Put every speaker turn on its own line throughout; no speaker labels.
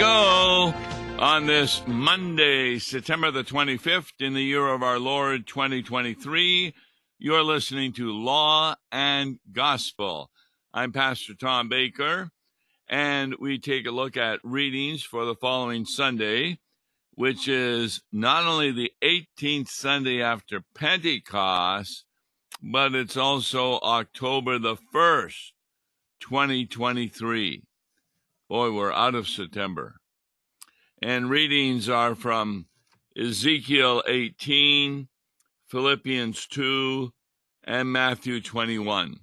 Go on this Monday, September the 25th, in the year of our Lord 2023. You're listening to Law and Gospel. I'm Pastor Tom Baker, and we take a look at readings for the following Sunday, which is not only the 18th Sunday after Pentecost, but it's also October the 1st, 2023. Boy, we're out of September. And readings are from Ezekiel 18, Philippians 2, and Matthew 21.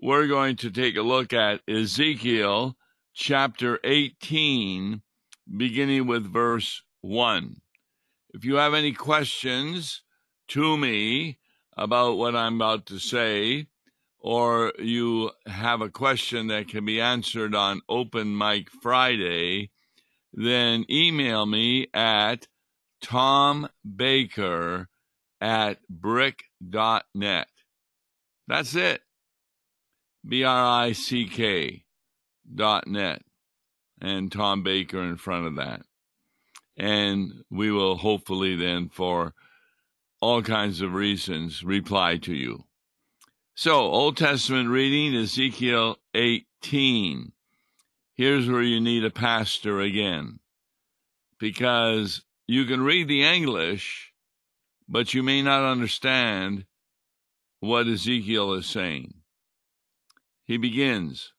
We're going to take a look at Ezekiel chapter 18, beginning with verse 1. If you have any questions to me about what I'm about to say, or you have a question that can be answered on Open Mic Friday, then email me at tombaker at brick.net. That's it. B R I C K dot net. And Tom Baker in front of that. And we will hopefully then, for all kinds of reasons, reply to you. So, Old Testament reading, Ezekiel 18. Here's where you need a pastor again. Because you can read the English, but you may not understand what Ezekiel is saying. He begins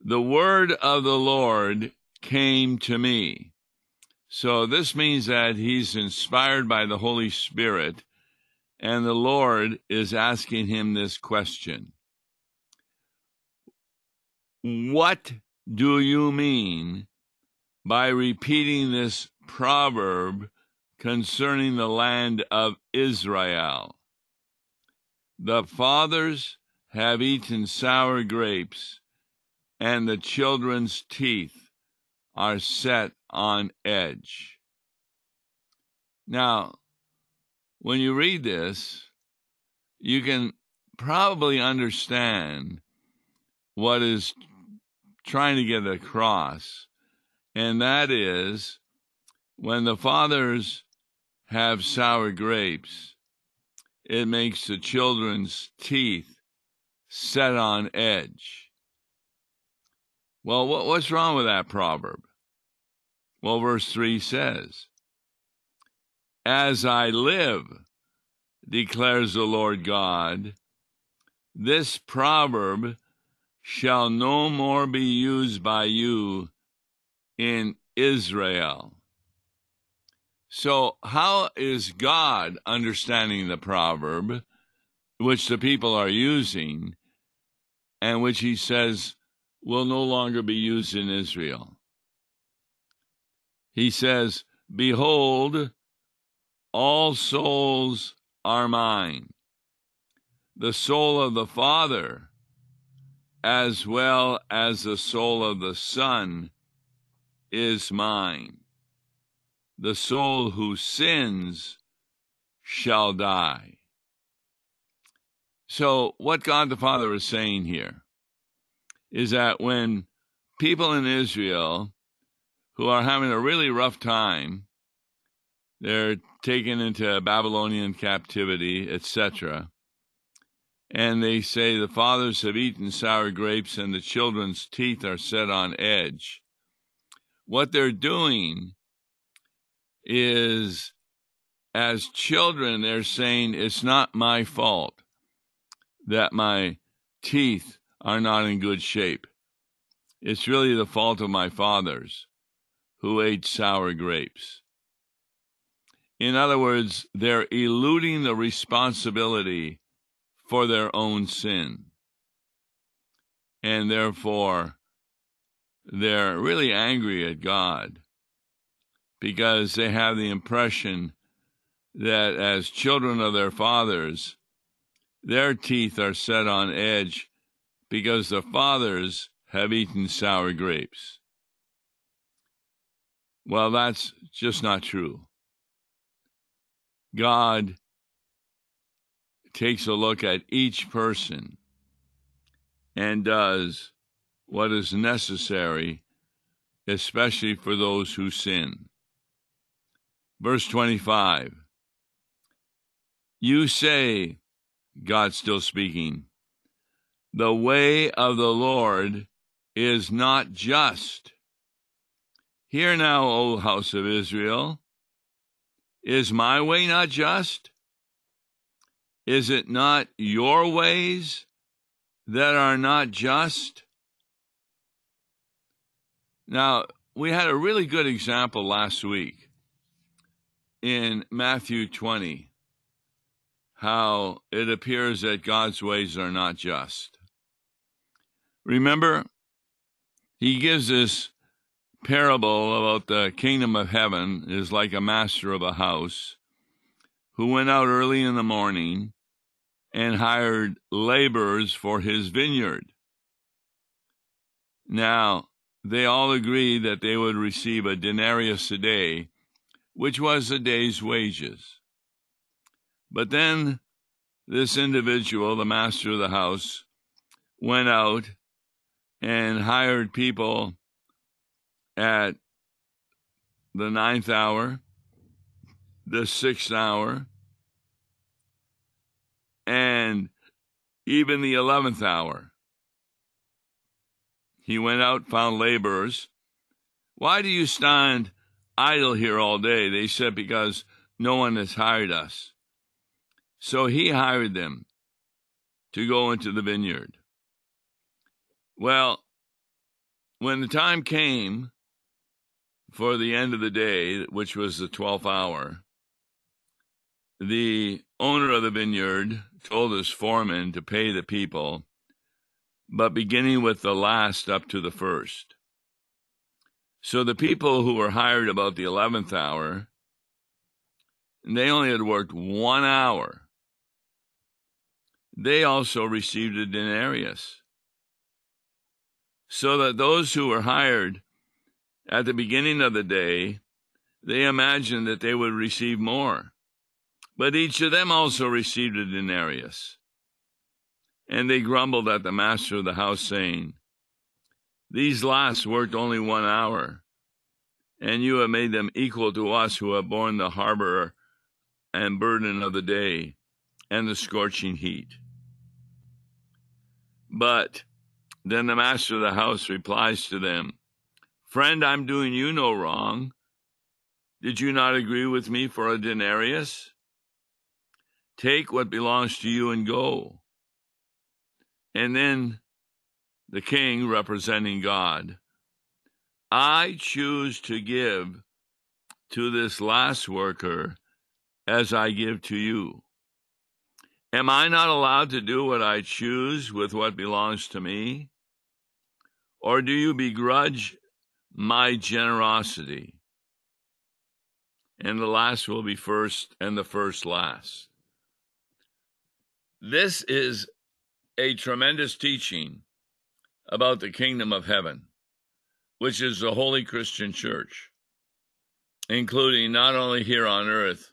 The word of the Lord came to me. So, this means that he's inspired by the Holy Spirit and the Lord is asking him this question What do you mean by repeating this proverb concerning the land of Israel? The fathers have eaten sour grapes, and the children's teeth are set on edge. Now, when you read this, you can probably understand what is trying to get across, and that is when the fathers have sour grapes, it makes the children's teeth set on edge. Well, what's wrong with that proverb? Well, verse 3 says, as I live, declares the Lord God, this proverb shall no more be used by you in Israel. So, how is God understanding the proverb, which the people are using, and which he says will no longer be used in Israel? He says, Behold, all souls are mine. The soul of the Father, as well as the soul of the Son, is mine. The soul who sins shall die. So, what God the Father is saying here is that when people in Israel who are having a really rough time, they're taken into Babylonian captivity, etc. And they say the fathers have eaten sour grapes and the children's teeth are set on edge. What they're doing is, as children, they're saying, It's not my fault that my teeth are not in good shape. It's really the fault of my fathers who ate sour grapes. In other words, they're eluding the responsibility for their own sin. And therefore, they're really angry at God because they have the impression that as children of their fathers, their teeth are set on edge because the fathers have eaten sour grapes. Well, that's just not true. God takes a look at each person and does what is necessary especially for those who sin. Verse 25 You say, God still speaking, the way of the Lord is not just. Hear now, O house of Israel, is my way not just? Is it not your ways that are not just? Now, we had a really good example last week in Matthew 20 how it appears that God's ways are not just. Remember, he gives this parable about the kingdom of heaven is like a master of a house who went out early in the morning and hired laborers for his vineyard. Now, they all agreed that they would receive a denarius a day, which was a day's wages. But then this individual, the master of the house, went out and hired people at the ninth hour, the sixth hour, and even the eleventh hour. He went out, found laborers. Why do you stand idle here all day? They said, Because no one has hired us. So he hired them to go into the vineyard. Well, when the time came for the end of the day, which was the 12th hour, the owner of the vineyard told his foreman to pay the people, but beginning with the last up to the first. So the people who were hired about the 11th hour, they only had worked one hour. They also received a denarius. So that those who were hired at the beginning of the day, they imagined that they would receive more. But each of them also received a denarius. And they grumbled at the master of the house, saying, These last worked only one hour, and you have made them equal to us who have borne the harbor and burden of the day and the scorching heat. But then the master of the house replies to them, Friend, I'm doing you no wrong. Did you not agree with me for a denarius? Take what belongs to you and go. And then the king, representing God, I choose to give to this last worker as I give to you. Am I not allowed to do what I choose with what belongs to me? Or do you begrudge my generosity. And the last will be first, and the first last. This is a tremendous teaching about the kingdom of heaven, which is the Holy Christian Church, including not only here on earth,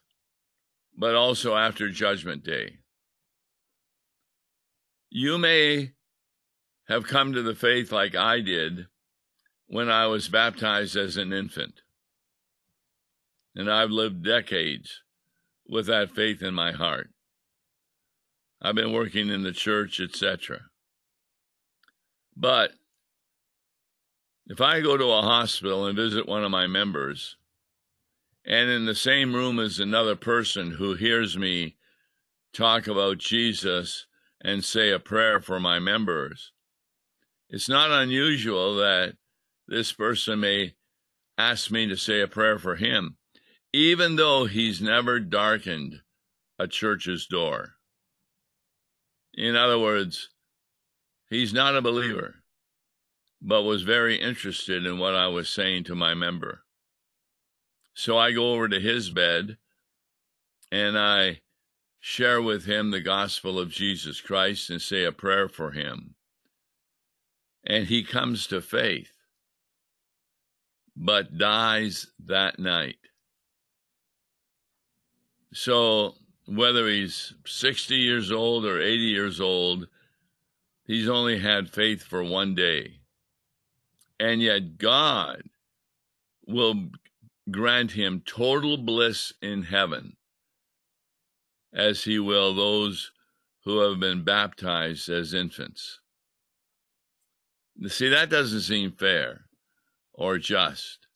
but also after Judgment Day. You may have come to the faith like I did when I was baptized as an infant. And I've lived decades with that faith in my heart. I've been working in the church, etc. But if I go to a hospital and visit one of my members, and in the same room as another person who hears me talk about Jesus and say a prayer for my members, it's not unusual that this person may ask me to say a prayer for him, even though he's never darkened a church's door. In other words, he's not a believer, but was very interested in what I was saying to my member. So I go over to his bed and I share with him the gospel of Jesus Christ and say a prayer for him. And he comes to faith but dies that night. So, whether he's 60 years old or 80 years old, he's only had faith for one day. And yet, God will grant him total bliss in heaven, as he will those who have been baptized as infants. See, that doesn't seem fair or just.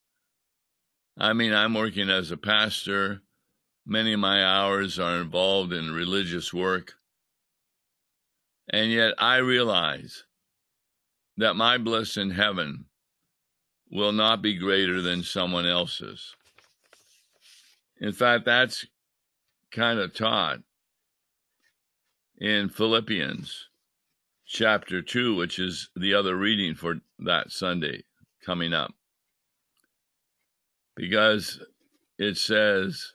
I mean, I'm working as a pastor. Many of my hours are involved in religious work. And yet I realize that my bliss in heaven will not be greater than someone else's. In fact, that's kind of taught in Philippians chapter 2, which is the other reading for that Sunday coming up. Because it says,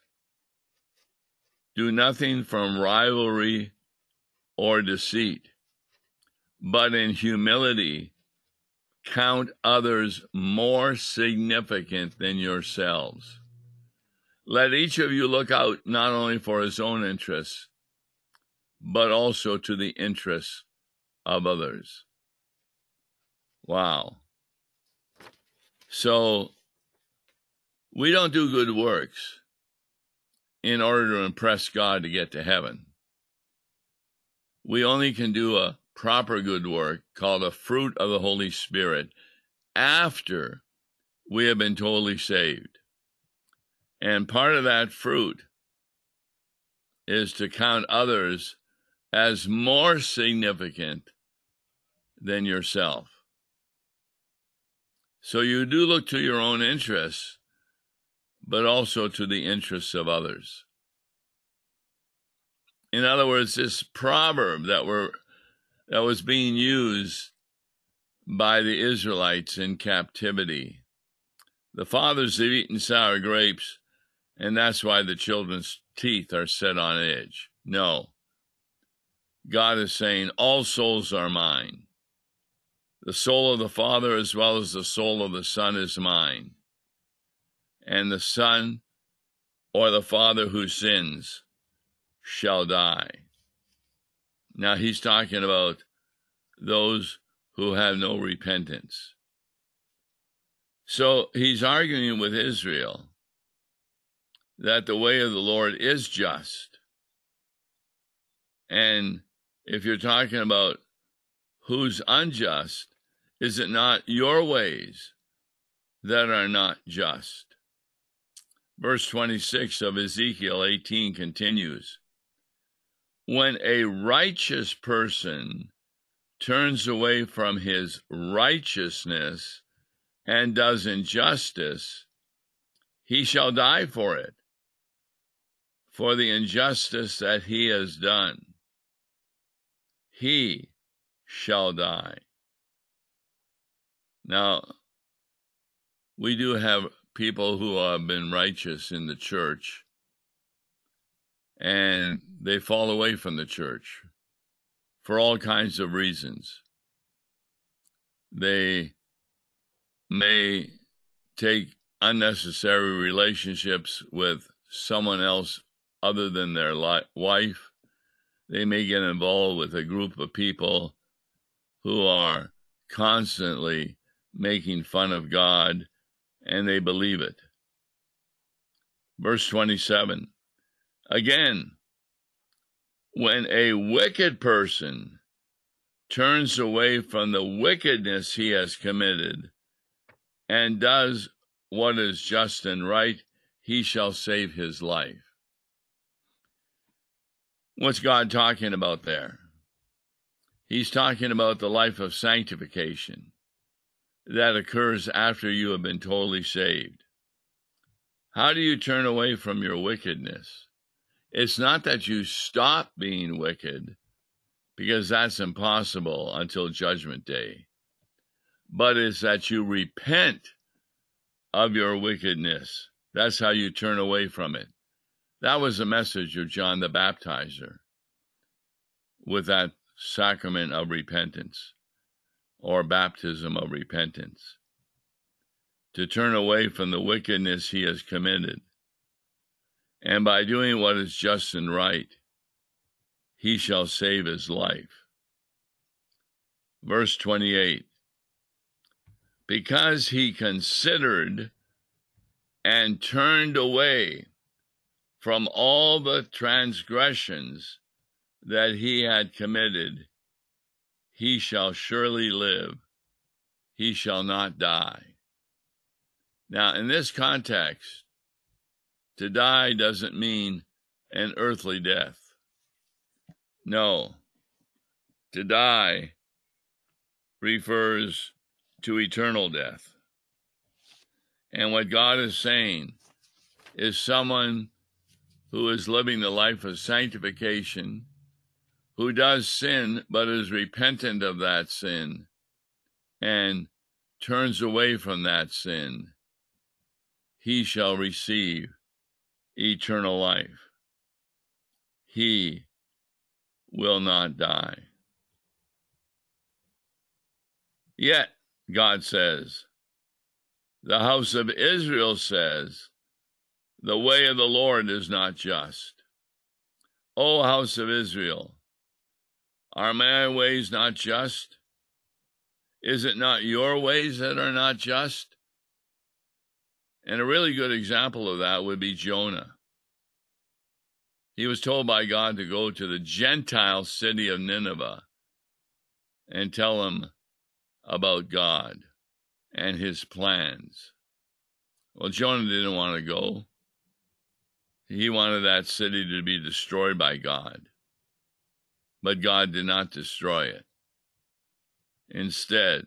Do nothing from rivalry or deceit, but in humility count others more significant than yourselves. Let each of you look out not only for his own interests, but also to the interests of others. Wow. So, we don't do good works in order to impress God to get to heaven. We only can do a proper good work called a fruit of the Holy Spirit after we have been totally saved. And part of that fruit is to count others as more significant than yourself. So you do look to your own interests, but also to the interests of others. In other words, this proverb that we're that was being used by the Israelites in captivity. The fathers have eaten sour grapes, and that's why the children's teeth are set on edge. No. God is saying, All souls are mine. The soul of the Father, as well as the soul of the Son, is mine. And the Son or the Father who sins shall die. Now he's talking about those who have no repentance. So he's arguing with Israel that the way of the Lord is just. And if you're talking about who's unjust, is it not your ways that are not just? Verse 26 of Ezekiel 18 continues when a righteous person turns away from his righteousness and does injustice, he shall die for it, for the injustice that he has done. He shall die. Now, we do have people who have been righteous in the church and they fall away from the church for all kinds of reasons. They may take unnecessary relationships with someone else other than their wife. They may get involved with a group of people who are constantly making fun of God and they believe it. Verse 27 Again, when a wicked person turns away from the wickedness he has committed and does what is just and right, he shall save his life. What's God talking about there? He's talking about the life of sanctification that occurs after you have been totally saved. How do you turn away from your wickedness? It's not that you stop being wicked, because that's impossible until Judgment Day, but it's that you repent of your wickedness. That's how you turn away from it. That was the message of John the Baptizer with that sacrament of repentance or baptism of repentance. To turn away from the wickedness he has committed and by doing what is just and right, he shall save his life. Verse 28 Because he considered and turned away from all the transgressions that he had committed, he shall surely live, he shall not die. Now, in this context, to die doesn't mean an earthly death. No, to die refers to eternal death. And what God is saying is someone who is living the life of sanctification, who does sin but is repentant of that sin and turns away from that sin, he shall receive eternal life. He will not die. Yet, God says, the house of Israel says, the way of the Lord is not just. O house of Israel, are my ways not just? Is it not your ways that are not just? And a really good example of that would be Jonah. He was told by God to go to the Gentile city of Nineveh and tell them about God and his plans. Well, Jonah didn't want to go. He wanted that city to be destroyed by God. But God did not destroy it. Instead,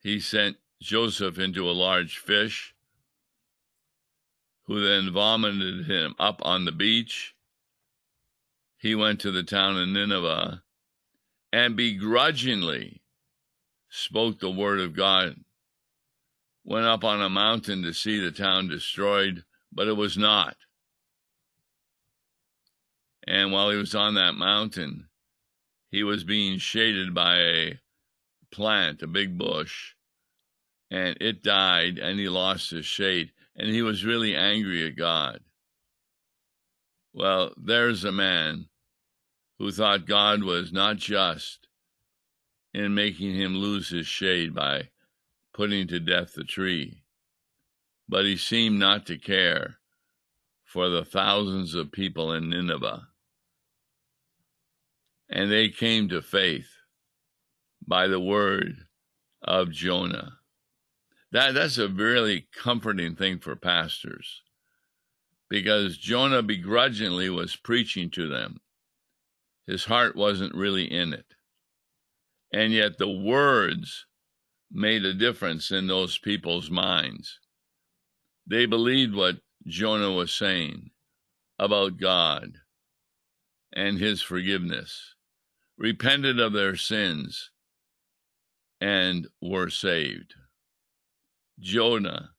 he sent Joseph into a large fish, who then vomited him up on the beach. He went to the town of Nineveh and begrudgingly spoke the word of God, went up on a mountain to see the town destroyed but it was not. And while he was on that mountain, he was being shaded by a plant, a big bush, and it died, and he lost his shade, and he was really angry at God. Well, there's a man who thought God was not just in making him lose his shade by putting to death the tree but he seemed not to care for the thousands of people in Nineveh. And they came to faith by the word of Jonah. That, that's a really comforting thing for pastors because Jonah begrudgingly was preaching to them. His heart wasn't really in it. And yet the words made a difference in those people's minds. They believed what Jonah was saying about God and his forgiveness, repented of their sins, and were saved. Jonah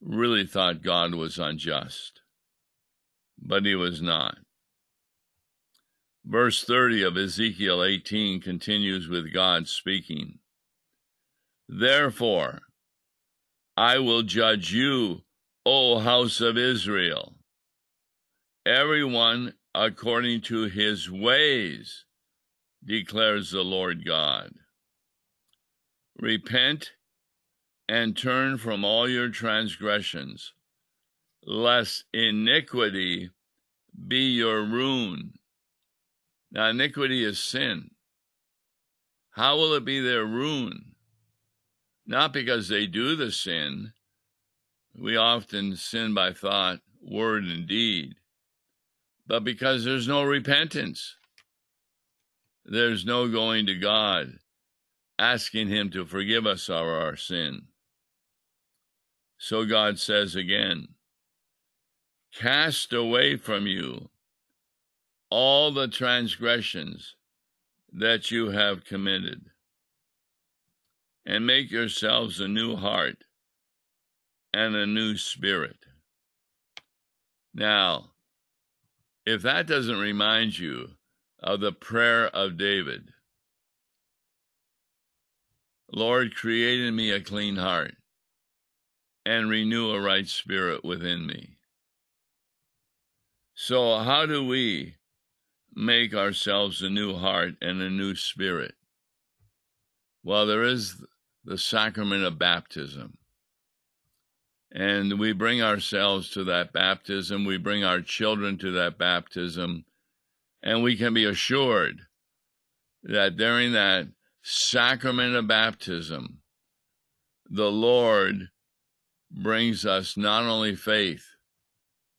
really thought God was unjust, but he was not. Verse 30 of Ezekiel 18 continues with God speaking. Therefore, I will judge you O house of Israel, everyone according to his ways, declares the Lord God. Repent and turn from all your transgressions, lest iniquity be your ruin. Now, iniquity is sin. How will it be their ruin? Not because they do the sin, we often sin by thought, word, and deed. But because there's no repentance, there's no going to God, asking Him to forgive us of our sin. So God says again, Cast away from you all the transgressions that you have committed, and make yourselves a new heart and a new spirit. Now, if that doesn't remind you of the prayer of David, Lord, create in me a clean heart and renew a right spirit within me. So, how do we make ourselves a new heart and a new spirit? Well, there is the sacrament of baptism. And we bring ourselves to that baptism, we bring our children to that baptism, and we can be assured that during that sacrament of baptism, the Lord brings us not only faith,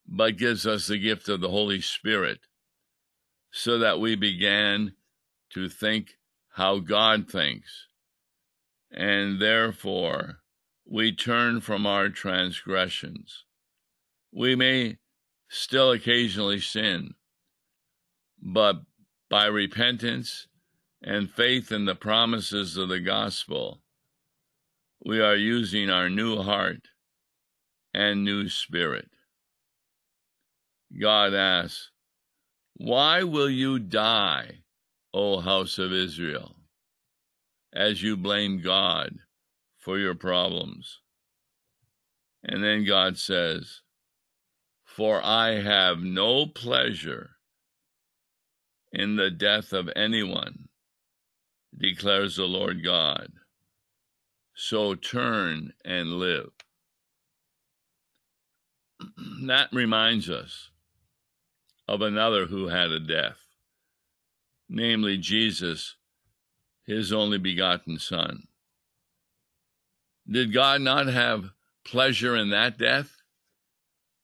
but gives us the gift of the Holy Spirit so that we began to think how God thinks. And therefore, we turn from our transgressions. We may still occasionally sin, but by repentance and faith in the promises of the gospel, we are using our new heart and new spirit. God asks, Why will you die, O house of Israel, as you blame God for your problems? And then God says, For I have no pleasure in the death of anyone, declares the Lord God. So turn and live. that reminds us of another who had a death, namely Jesus, his only begotten Son. Did God not have pleasure in that death?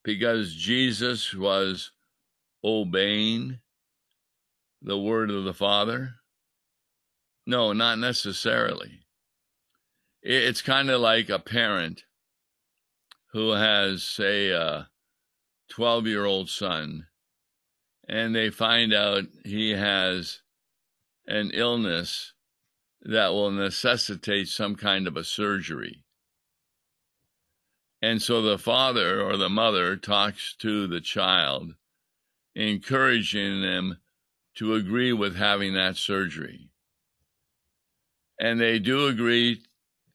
Because Jesus was obeying the word of the Father? No, not necessarily. It's kind of like a parent who has, say, a 12 year old son and they find out he has an illness that will necessitate some kind of a surgery. And so the father or the mother talks to the child, encouraging them to agree with having that surgery. And they do agree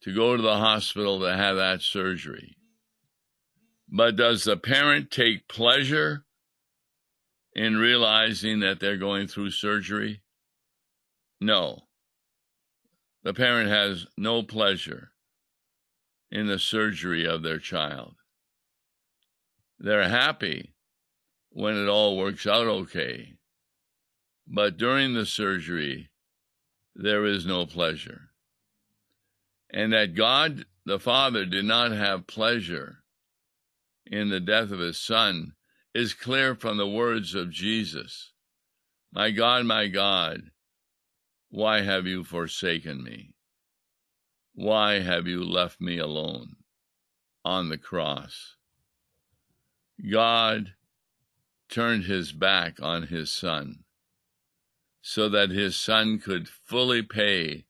to go to the hospital to have that surgery. But does the parent take pleasure in realizing that they're going through surgery? No. The parent has no pleasure in the surgery of their child. They're happy when it all works out okay, but during the surgery, there is no pleasure. And that God the Father did not have pleasure in the death of his Son is clear from the words of Jesus My God, my God, why have you forsaken me? Why have you left me alone on the cross? God turned his back on his son so that his son could fully pay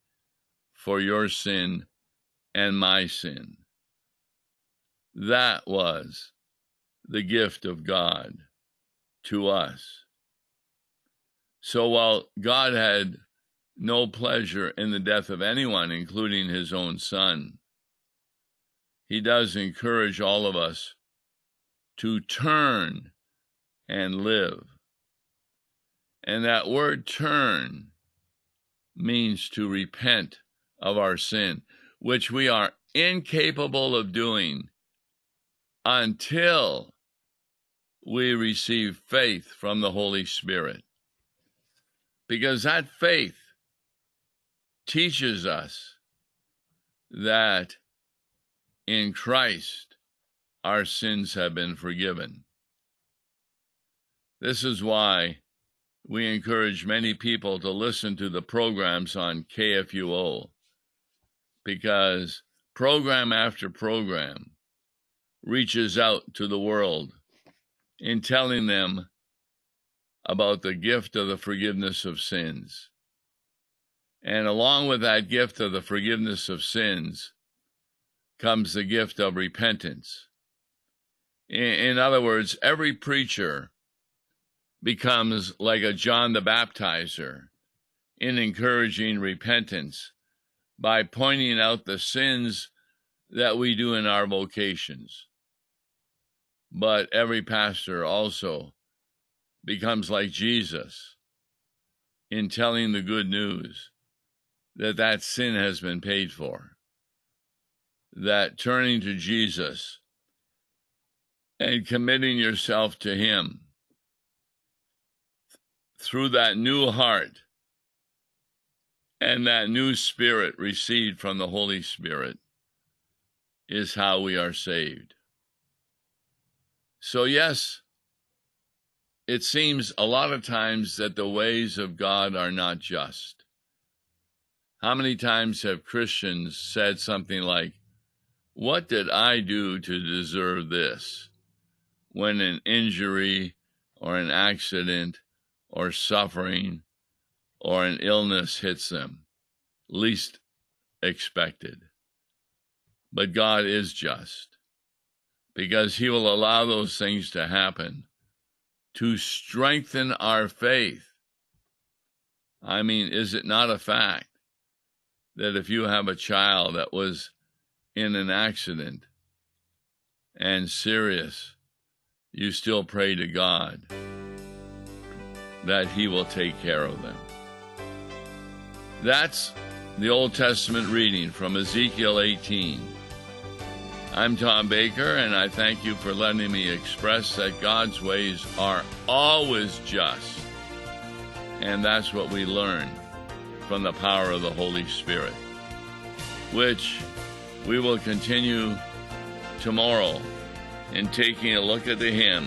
for your sin and my sin. That was the gift of God to us. So while God had no pleasure in the death of anyone, including his own son, he does encourage all of us to turn and live. And that word turn means to repent of our sin, which we are incapable of doing until we receive faith from the Holy Spirit. Because that faith teaches us that in Christ our sins have been forgiven. This is why we encourage many people to listen to the programs on KFUO, because program after program reaches out to the world in telling them about the gift of the forgiveness of sins. And along with that gift of the forgiveness of sins comes the gift of repentance. In, in, other words, every preacher becomes like a John the Baptizer in encouraging repentance by pointing out the sins that we do in our vocations. But every pastor also becomes like Jesus in telling the good news that that sin has been paid for, that turning to Jesus and committing yourself to Him through that new heart and that new spirit received from the Holy Spirit is how we are saved. So, yes, it seems a lot of times that the ways of God are not just. How many times have Christians said something like, What did I do to deserve this? when an injury or an accident or suffering or an illness hits them, least expected. But God is just because He will allow those things to happen to strengthen our faith. I mean, is it not a fact that if you have a child that was in an accident and serious, you still pray to God that He will take care of them. That's the Old Testament reading from Ezekiel 18. I'm Tom Baker, and I thank you for letting me express that God's ways are always just. And that's what we learn from the power of the Holy Spirit, which we will continue tomorrow in taking a look at the hymn,